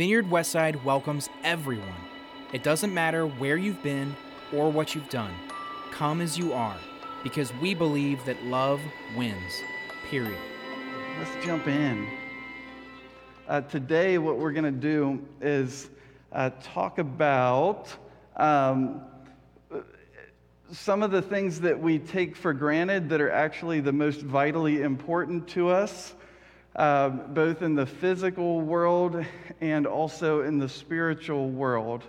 Vineyard Westside welcomes everyone. It doesn't matter where you've been or what you've done. Come as you are, because we believe that love wins. Period. Let's jump in. Uh, today, what we're going to do is uh, talk about um, some of the things that we take for granted that are actually the most vitally important to us, uh, both in the physical world and also in the spiritual world.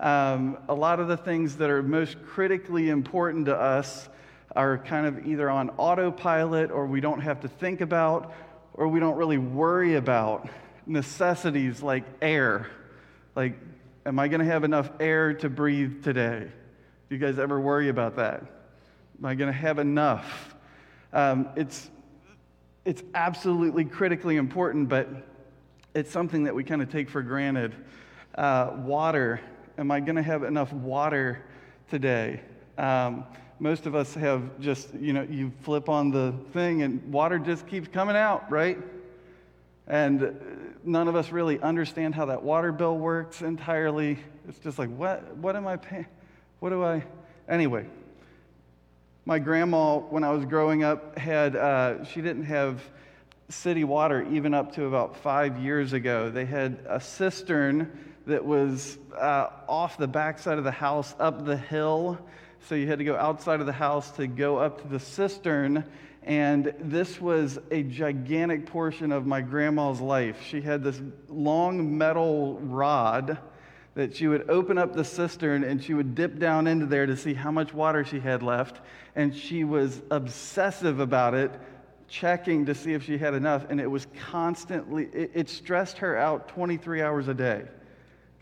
Um, a lot of the things that are most critically important to us are kind of either on autopilot or we don't have to think about or we don't really worry about necessities like air. Like, am I going to have enough air to breathe today? Do you guys ever worry about that? Am I going to have enough? Um, it's, it's absolutely critically important, but it's something that we kind of take for granted. Uh, water. Am I going to have enough water today? Um, most of us have just, you know, you flip on the thing and water just keeps coming out, right? And none of us really understand how that water bill works entirely. It's just like, what, what am I paying? What do I? Anyway, my grandma, when I was growing up, had, uh, she didn't have city water even up to about five years ago. They had a cistern that was uh, off the backside of the house, up the hill. So you had to go outside of the house to go up to the cistern and this was a gigantic portion of my grandma's life. She had this long metal rod that she would open up the cistern and she would dip down into there to see how much water she had left. And she was obsessive about it, checking to see if she had enough. And it was constantly, it, it stressed her out 23 hours a day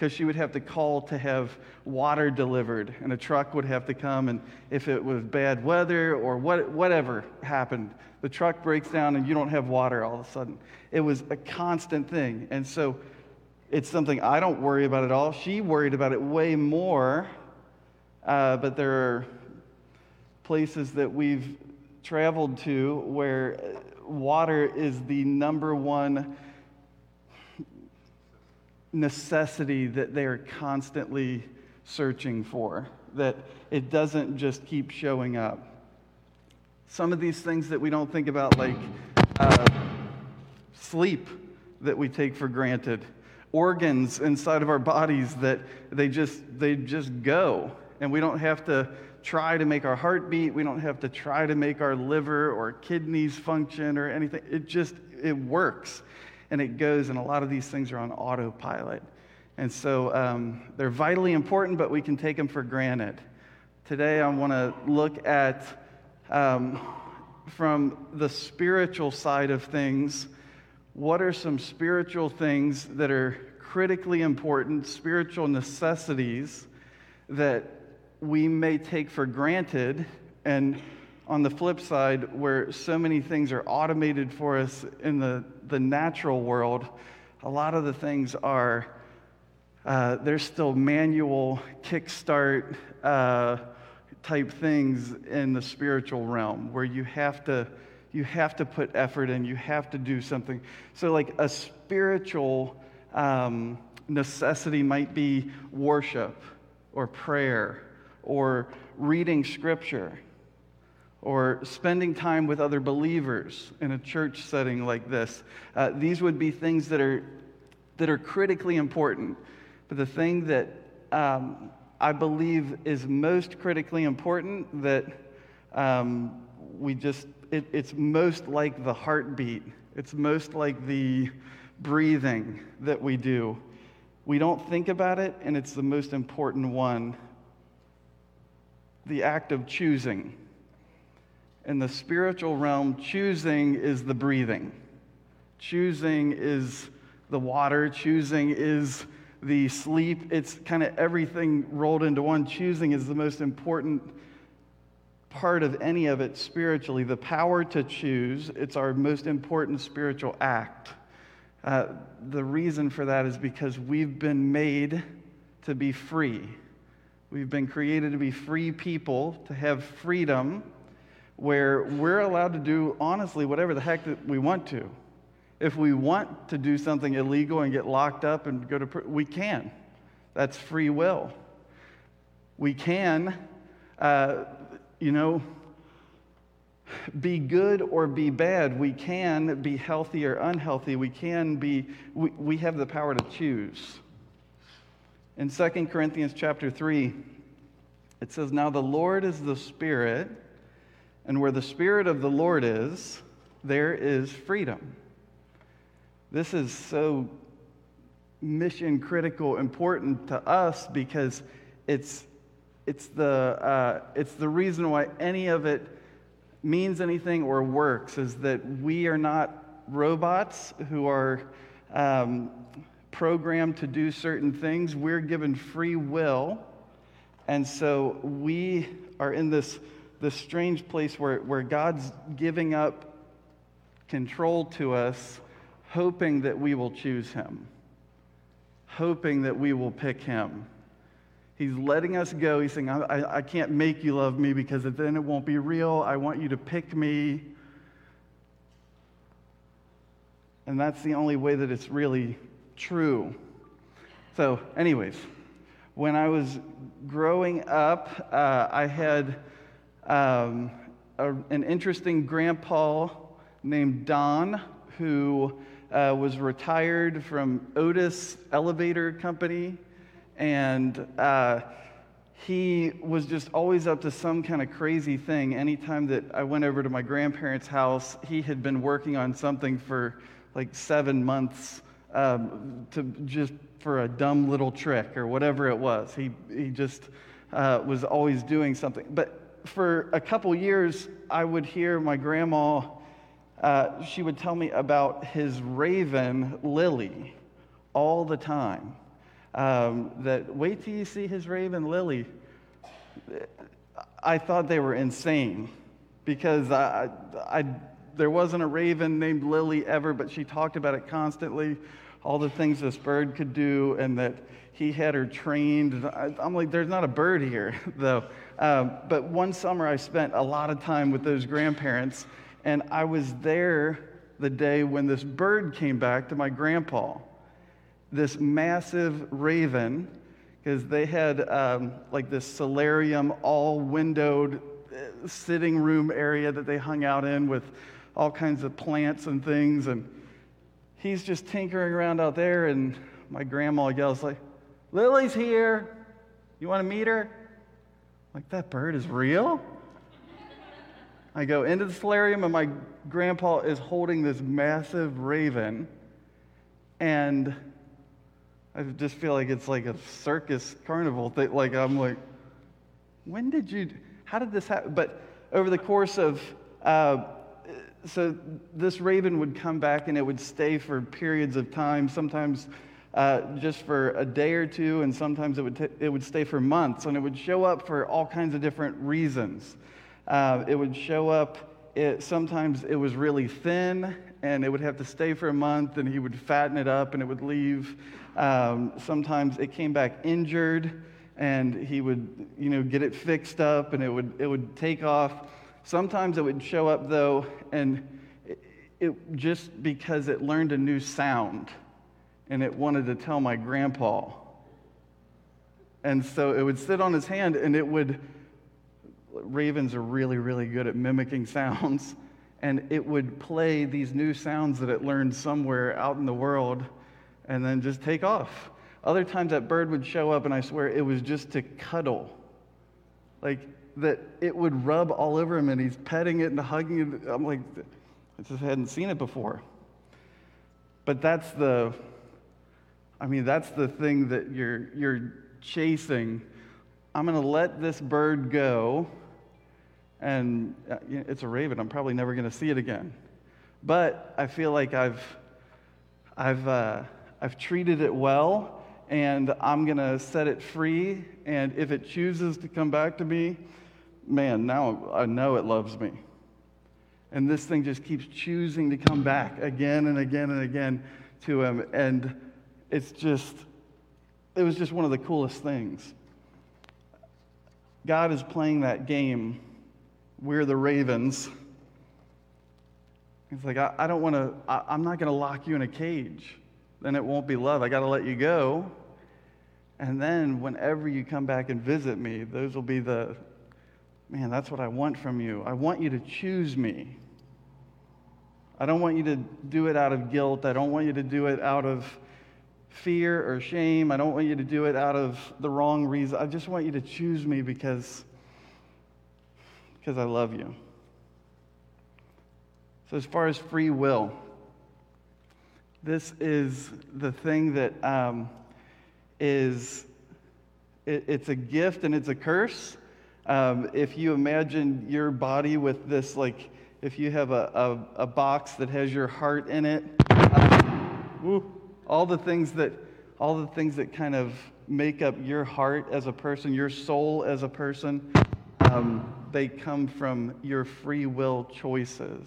because she would have to call to have water delivered, and a truck would have to come. And if it was bad weather or what, whatever happened, the truck breaks down and you don't have water all of a sudden. It was a constant thing. And so it's something I don't worry about at all. She worried about it way more, uh, but there are places that we've traveled to where water is the number one necessity that they are constantly searching for, that it doesn't just keep showing up. Some of these things that we don't think about, like uh, sleep, that we take for granted, organs inside of our bodies that they just, they just go, and we don't have to try to make our heart beat. We don't have to try to make our liver or kidneys function or anything. It just, it works and it goes, and a lot of these things are on autopilot. And so um, they're vitally important, but we can take them for granted. Today, I want to look at, um, from the spiritual side of things, what are some spiritual things that are critically important, spiritual necessities that we may take for granted? And on the flip side, where so many things are automated for us in the, the natural world, a lot of the things are, uh, there's still manual kickstart uh, type things in the spiritual realm where you have to you have to put effort in you have to do something so like a spiritual um, necessity might be worship or prayer or reading scripture or spending time with other believers in a church setting like this. Uh, these would be things that are, that are critically important. But the thing that um, I believe is most critically important that um, we just, it, it's most like the heartbeat, it's most like the breathing that we do. We don't think about it, and it's the most important one the act of choosing in the spiritual realm, choosing is the breathing. Choosing is the water. Choosing is the sleep. It's kind of everything rolled into one. Choosing is the most important part of any of it spiritually. The power to choose, it's our most important spiritual act. Uh, the reason for that is because we've been made to be free. We've been created to be free people, to have freedom where we're allowed to do, honestly, whatever the heck that we want to. If we want to do something illegal and get locked up and go to prison, we can. That's free will. We can, uh, you know, be good or be bad. We can be healthy or unhealthy. We can be, we, we have the power to choose. In 2 Corinthians chapter 3, it says, Now the Lord is the Spirit, and where the Spirit of the Lord is, there is freedom. This is so mission critical, important to us because it's, it's, the, uh, it's the reason why any of it means anything or works is that we are not robots who are um, programmed to do certain things. We're given free will. And so we are in this, this strange place where, where God's giving up control to us, hoping that we will choose Him, hoping that we will pick Him. He's letting us go. He's saying, I, I, can't make you love me because then it won't be real. I want you to pick me. And that's the only way that it's really true. So, anyways, when I was growing up, uh, I had um, a, an interesting grandpa named Don who uh, was retired from Otis Elevator Company and uh, he was just always up to some kind of crazy thing. Anytime that I went over to my grandparents' house, he had been working on something for like seven months um, to just for a dumb little trick or whatever it was. He, he just uh, was always doing something. But for a couple years, I would hear my grandma, uh, she would tell me about his raven, Lily, all the time um, that wait till you see his raven Lily. I thought they were insane because I, I, there wasn't a raven named Lily ever, but she talked about it constantly, all the things this bird could do, and that he had her trained. I, am like, there's not a bird here, though. Um, but one summer I spent a lot of time with those grandparents, and I was there the day when this bird came back to my grandpa this massive raven because they had um, like this solarium, all windowed uh, sitting room area that they hung out in with all kinds of plants and things. And he's just tinkering around out there, and my grandma yells like, "Lily's here! You want to meet her?" Like that bird is real. I go into the solarium, and my grandpa is holding this massive raven, and I just feel like it's like a circus carnival thing. Like, I'm like, when did you, how did this happen? But over the course of, uh, so this raven would come back and it would stay for periods of time, sometimes uh, just for a day or two, and sometimes it would, t- it would stay for months, and it would show up for all kinds of different reasons. Uh, it would show up, it, sometimes it was really thin, and it would have to stay for a month, and he would fatten it up, and it would leave. Um, sometimes it came back injured, and he would, you know, get it fixed up, and it would, it would take off. Sometimes it would show up, though, and it, it just because it learned a new sound, and it wanted to tell my grandpa. And so it would sit on his hand, and it would, ravens are really, really good at mimicking sounds. And it would play these new sounds that it learned somewhere out in the world and then just take off. Other times that bird would show up, and I swear it was just to cuddle. Like that it would rub all over him, and he's petting it and hugging it. I'm like, I just hadn't seen it before. But that's the, I mean, that's the thing that you're, you're chasing. I'm going to let this bird go, and uh, it's a raven. I'm probably never going to see it again. But I feel like I've, I've, uh, I've treated it well, and I'm going to set it free. And if it chooses to come back to me, man, now I know it loves me. And this thing just keeps choosing to come back again and again and again to him. And it's just, it was just one of the coolest things. God is playing that game. We're the ravens. He's like, I, I don't want to, I'm not going to lock you in a cage. Then it won't be love. I got to let you go. And then whenever you come back and visit me, those will be the, man, that's what I want from you. I want you to choose me. I don't want you to do it out of guilt. I don't want you to do it out of fear or shame. I don't want you to do it out of the wrong reason. I just want you to choose me because, because I love you. So, as far as free will, this is the thing that um, is it, it's a gift and it's a curse. Um, if you imagine your body with this, like, if you have a, a, a box that has your heart in it, woo, all the things that all the things that kind of make up your heart as a person, your soul as a person, um, they come from your free will choices.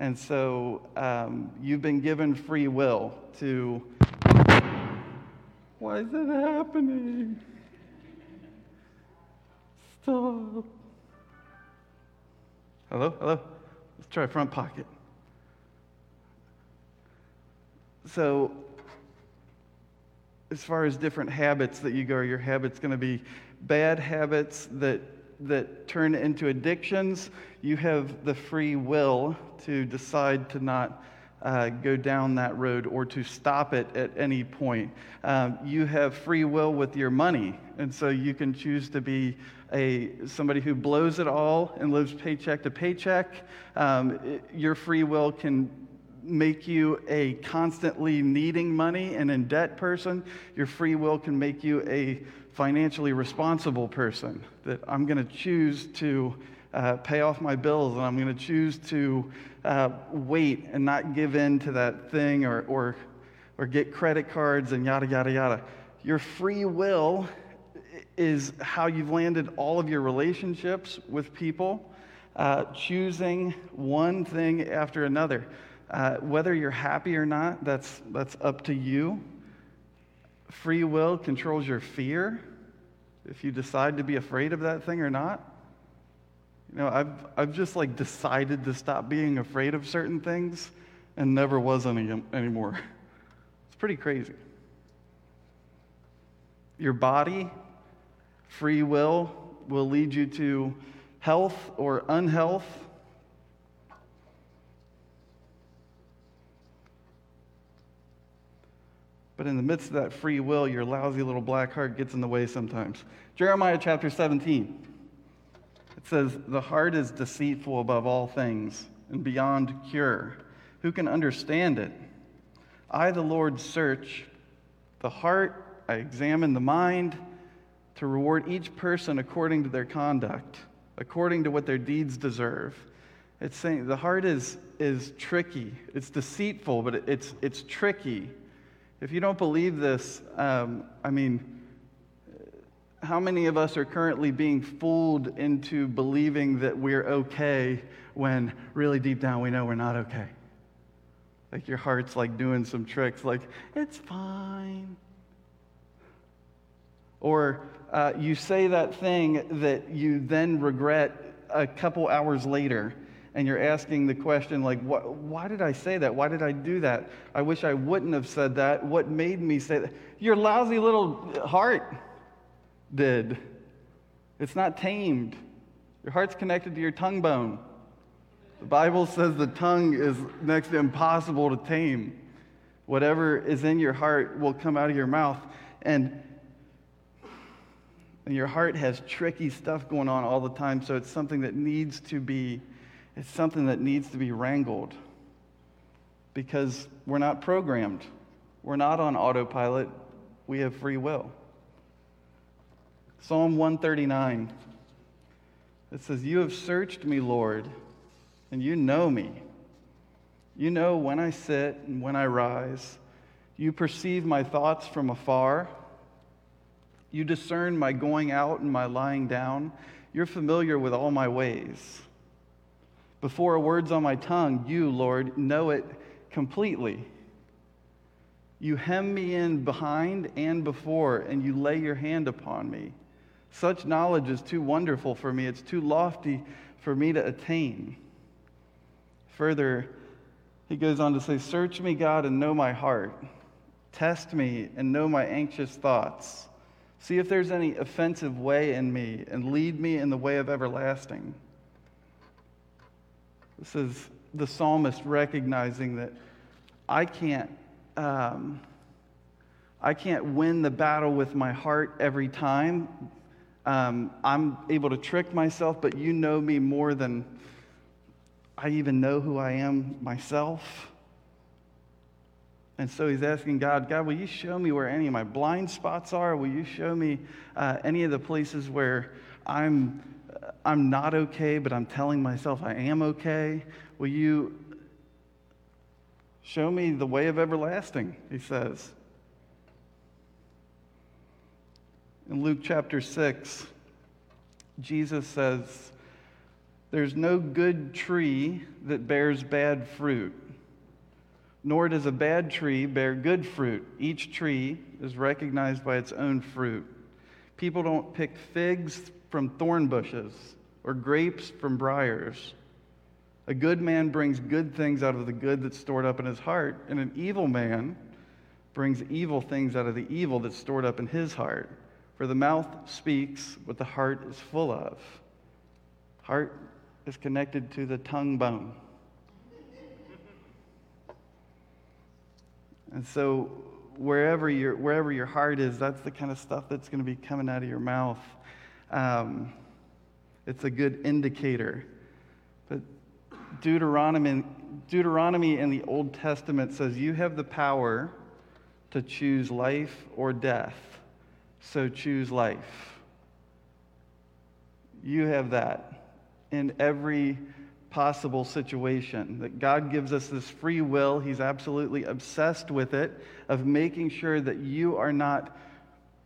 And so um, you've been given free will to. Why is it happening? Stop. Hello? Hello? Let's try front pocket. So, as far as different habits that you go, your habit's going to be bad habits that that turn into addictions, you have the free will to decide to not uh, go down that road or to stop it at any point. Um, you have free will with your money, and so you can choose to be a somebody who blows it all and lives paycheck to paycheck. Um, it, your free will can make you a constantly needing money and in debt person. Your free will can make you a financially responsible person, that I'm going to choose to uh, pay off my bills and I'm going to choose to uh, wait and not give in to that thing or, or, or get credit cards and yada, yada, yada. Your free will is how you've landed all of your relationships with people, uh, choosing one thing after another. Uh, whether you're happy or not, that's, that's up to you. Free will controls your fear. If you decide to be afraid of that thing or not. You know, I've, I've just like decided to stop being afraid of certain things and never was any anymore. It's pretty crazy. Your body, free will, will lead you to health or unhealth. But in the midst of that free will, your lousy little black heart gets in the way sometimes. Jeremiah chapter 17. It says, The heart is deceitful above all things and beyond cure. Who can understand it? I, the Lord, search the heart, I examine the mind to reward each person according to their conduct, according to what their deeds deserve. It's saying the heart is, is tricky, it's deceitful, but it's, it's tricky. If you don't believe this, um, I mean, how many of us are currently being fooled into believing that we're okay when really deep down we know we're not okay? Like your heart's like doing some tricks, like, it's fine. Or uh, you say that thing that you then regret a couple hours later and you're asking the question like why did i say that? Why did i do that? I wish i wouldn't have said that. What made me say that? Your lousy little heart did. It's not tamed. Your heart's connected to your tongue bone. The bible says the tongue is next to impossible to tame. Whatever is in your heart will come out of your mouth. And and your heart has tricky stuff going on all the time so it's something that needs to be it's something that needs to be wrangled because we're not programmed. We're not on autopilot. We have free will. Psalm 139. It says, You have searched me, Lord, and you know me. You know when I sit and when I rise. You perceive my thoughts from afar. You discern my going out and my lying down. You're familiar with all my ways. Before a word's on my tongue, you, Lord, know it completely. You hem me in behind and before, and you lay your hand upon me. Such knowledge is too wonderful for me, it's too lofty for me to attain. Further, He goes on to say, Search me, God, and know my heart. Test me and know my anxious thoughts. See if there's any offensive way in me, and lead me in the way of everlasting. This is the psalmist recognizing that I can't, um, I can't win the battle with my heart every time. Um, I'm able to trick myself, but you know me more than I even know who I am myself. And so he's asking God, God, will you show me where any of my blind spots are? Will you show me uh, any of the places where I'm, I'm not okay, but I'm telling myself I am okay? Will you show me the way of everlasting? He says. In Luke chapter 6, Jesus says, there's no good tree that bears bad fruit, nor does a bad tree bear good fruit. Each tree is recognized by its own fruit. People don't pick figs from thorn bushes or grapes from briars. A good man brings good things out of the good that's stored up in his heart, and an evil man brings evil things out of the evil that's stored up in his heart. For the mouth speaks what the heart is full of. Heart is connected to the tongue bone. And so, wherever your, wherever your heart is, that's the kind of stuff that's going to be coming out of your mouth. Um, it's a good indicator. But Deuteronomy, Deuteronomy in the Old Testament says, You have the power to choose life or death, so choose life. You have that in every possible situation. That God gives us this free will. He's absolutely obsessed with it, of making sure that you are not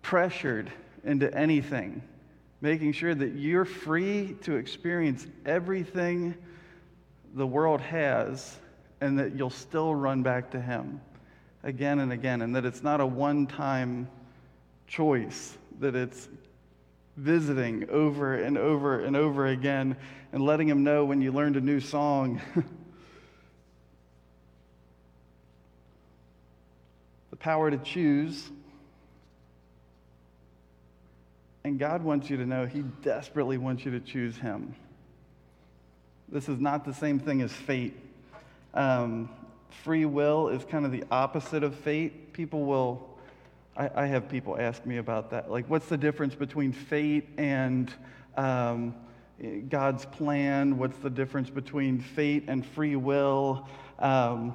pressured into anything, making sure that you're free to experience everything the world has, and that you'll still run back to Him again and again, and that it's not a one time choice, that it's visiting over and over and over again and letting him know when you learned a new song. the power to choose. And God wants you to know He desperately wants you to choose Him. This is not the same thing as fate. Um, free will is kind of the opposite of fate. People will I, I, have people ask me about that. Like, what's the difference between fate and um, God's plan? What's the difference between fate and free will? Um,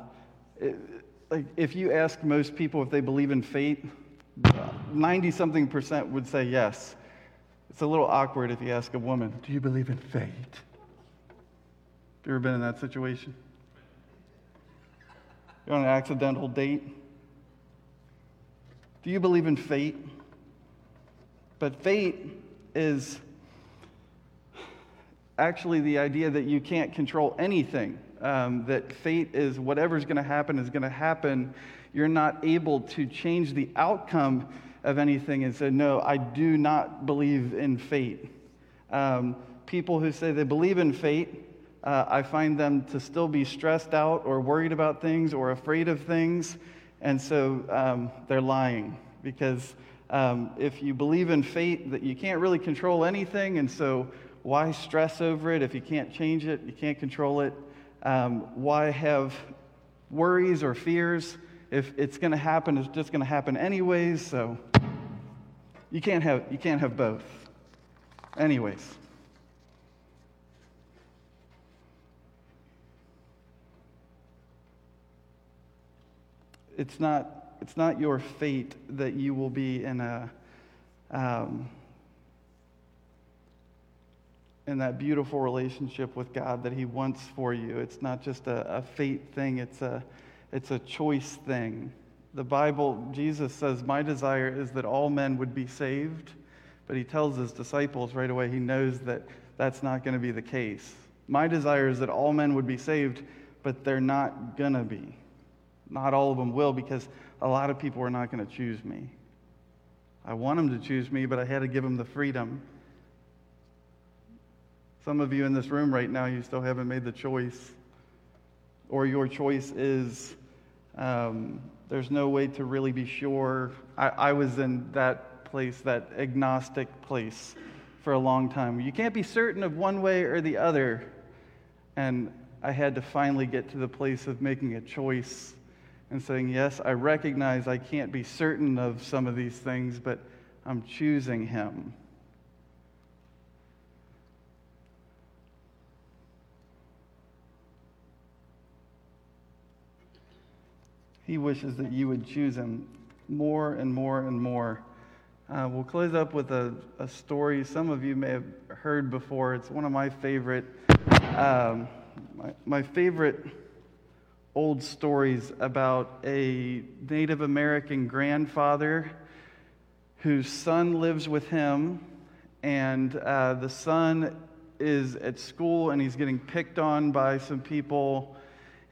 it, like, if you ask most people if they believe in fate, 90 something percent would say yes. It's a little awkward if you ask a woman, Do you believe in fate? Have you ever been in that situation? You're on an accidental date do you believe in fate? But fate is actually the idea that you can't control anything. Um, that fate is whatever's going to happen is going to happen. You're not able to change the outcome of anything and said, No, I do not believe in fate. Um, people who say they believe in fate, uh, I find them to still be stressed out or worried about things or afraid of things. And so um, they're lying because um, if you believe in fate, that you can't really control anything, and so why stress over it if you can't change it, you can't control it? Um, why have worries or fears if it's going to happen? It's just going to happen anyways. So you can't have you can't have both. Anyways. It's not it's not your fate that you will be in a um, in that beautiful relationship with God that He wants for you. It's not just a, a fate thing, it's a, it's a choice thing. The Bible, Jesus says, My desire is that all men would be saved, but He tells His disciples right away, He knows that that's not going to be the case. My desire is that all men would be saved, but they're not going to be. Not all of them will because a lot of people are not going to choose me. I want them to choose me, but I had to give them the freedom. Some of you in this room right now, you still haven't made the choice. or your choice is um, there's no way to really be sure. I, I was in that place, that agnostic place, for a long time. You can't be certain of one way or the other. And I had to finally get to the place of making a choice and saying, Yes, I recognize I can't be certain of some of these things, but I'm choosing Him. He wishes that you would choose Him more and more and more. Uh, we'll close up with a, a, story some of you may have heard before. It's one of my favorite, um, my, my favorite old stories about a Native American grandfather whose son lives with him, and uh, the son is at school and he's getting picked on by some people,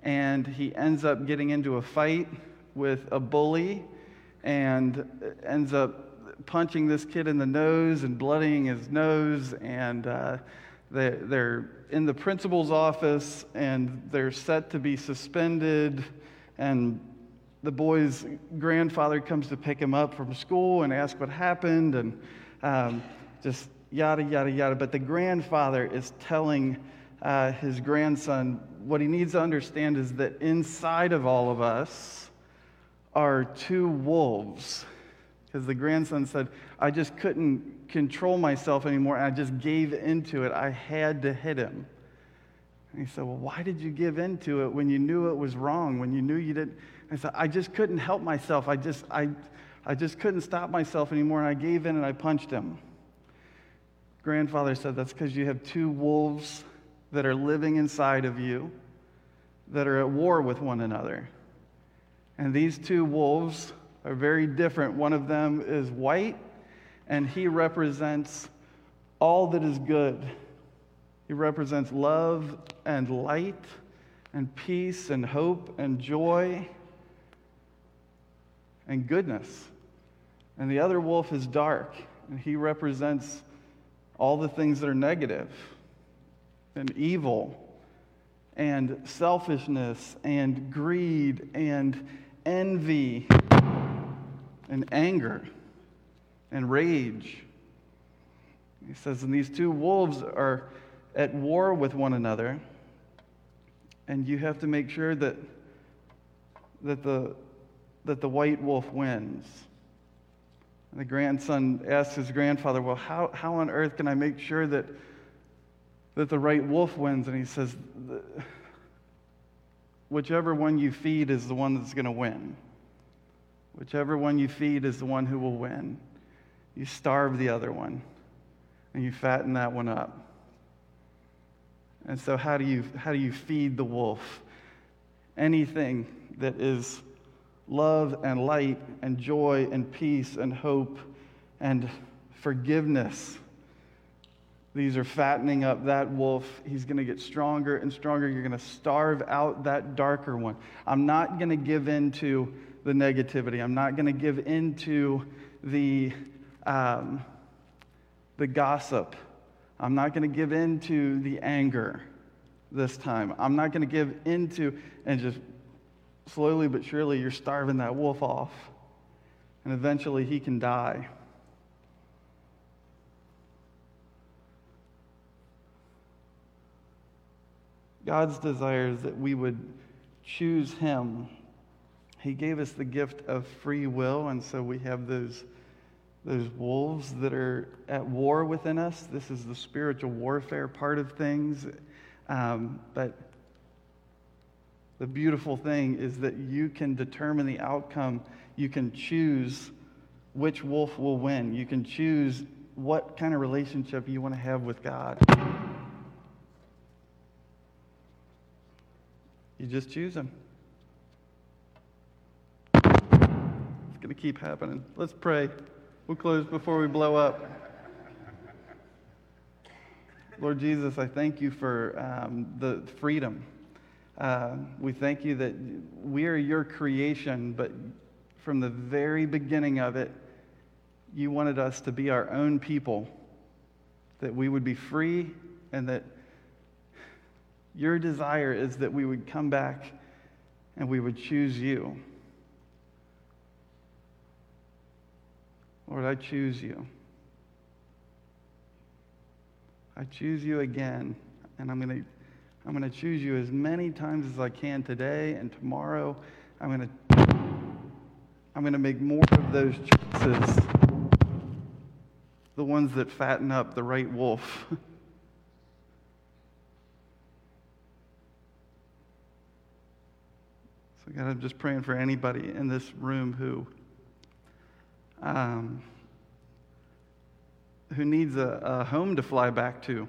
and he ends up getting into a fight with a bully and ends up punching this kid in the nose and bloodying his nose, and uh, they, they're in the principal's office and they're set to be suspended. And the boy's grandfather comes to pick him up from school and ask what happened, and um, just yada, yada, yada. But the grandfather is telling uh, his grandson what he needs to understand is that inside of all of us are two wolves because the grandson said, I just couldn't control myself anymore. I just gave into it. I had to hit him. And he said, Well, why did you give into it when you knew it was wrong, when you knew you didn't? I said, I just couldn't help myself. I just, I, I just couldn't stop myself anymore, and I gave in and I punched him. Grandfather said, That's because you have two wolves that are living inside of you that are at war with one another. And these two wolves are very different. One of them is white, and he represents all that is good. He represents love and light and peace and hope and joy and goodness. And the other wolf is dark, and he represents all the things that are negative and evil and selfishness and greed and envy and anger and rage. He says, and these two wolves are at war with one another, and you have to make sure that, that, the, that the white wolf wins. And the grandson asks his grandfather, Well, how, how on earth can I make sure that, that the right wolf wins? And he says, Whichever one you feed is the one that's going to win. Whichever one you feed is the one who will win. You starve the other one, and you fatten that one up. And so, how do you, how do you feed the wolf? Anything that is love and light and joy and peace and hope and forgiveness. These are fattening up that wolf. He's going to get stronger and stronger. You're going to starve out that darker one. I'm not going to give in to the negativity. I'm not going to give into the, um, the gossip. I'm not going to give into the anger this time. I'm not going to give into, and just slowly but surely, you're starving that wolf off. And eventually he can die. God's desire is that we would choose him he gave us the gift of free will, and so we have those, those wolves that are at war within us. This is the spiritual warfare part of things. Um, but the beautiful thing is that you can determine the outcome. You can choose which wolf will win. You can choose what kind of relationship you want to have with God. You just choose Him. It's going to keep happening. Let's pray. We'll close before we blow up. Lord Jesus, I thank you for um, the freedom. Uh, we thank you that we are your creation, but from the very beginning of it, you wanted us to be our own people, that we would be free, and that Your desire is that we would come back and we would choose you. Lord, I choose you. I choose you again, and I'm going to I'm going to choose you as many times as I can today and tomorrow. I'm going to I'm going to make more of those choices. The ones that fatten up the right wolf. So, God, I'm just praying for anybody in this room who, um, who needs a, a home to fly back to.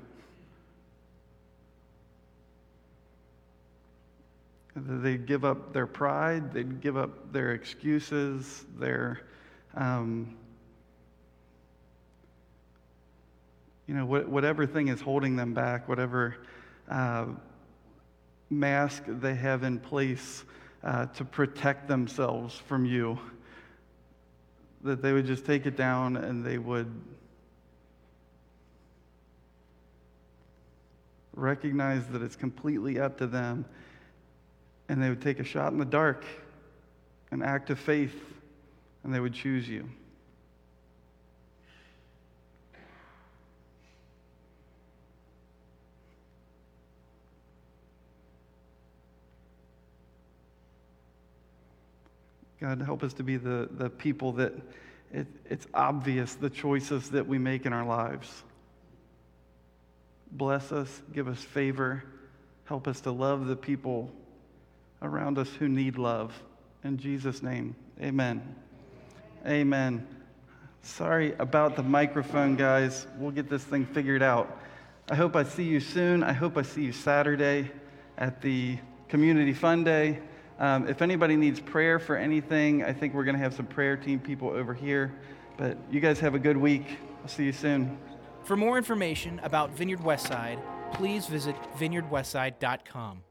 They give up their pride, they give up their excuses, their, um, you know, whatever thing is holding them back, whatever uh, mask they have in place uh, to protect themselves from you, that they would just take it down and they would recognize that it's completely up to them and they would take a shot in the dark, an act of faith, and they would choose you. God, help us to be the, the people that it, it's obvious the choices that we make in our lives. Bless us, give us favor, help us to love the people around us who need love. In Jesus' name, amen. Amen. Sorry about the microphone, guys. We'll get this thing figured out. I hope I see you soon. I hope I see you Saturday at the Community Fun Day. Um, if anybody needs prayer for anything, I think we're going to have some prayer team people over here. But you guys have a good week. I'll see you soon. For more information about Vineyard Westside, please visit vineyardwestside.com.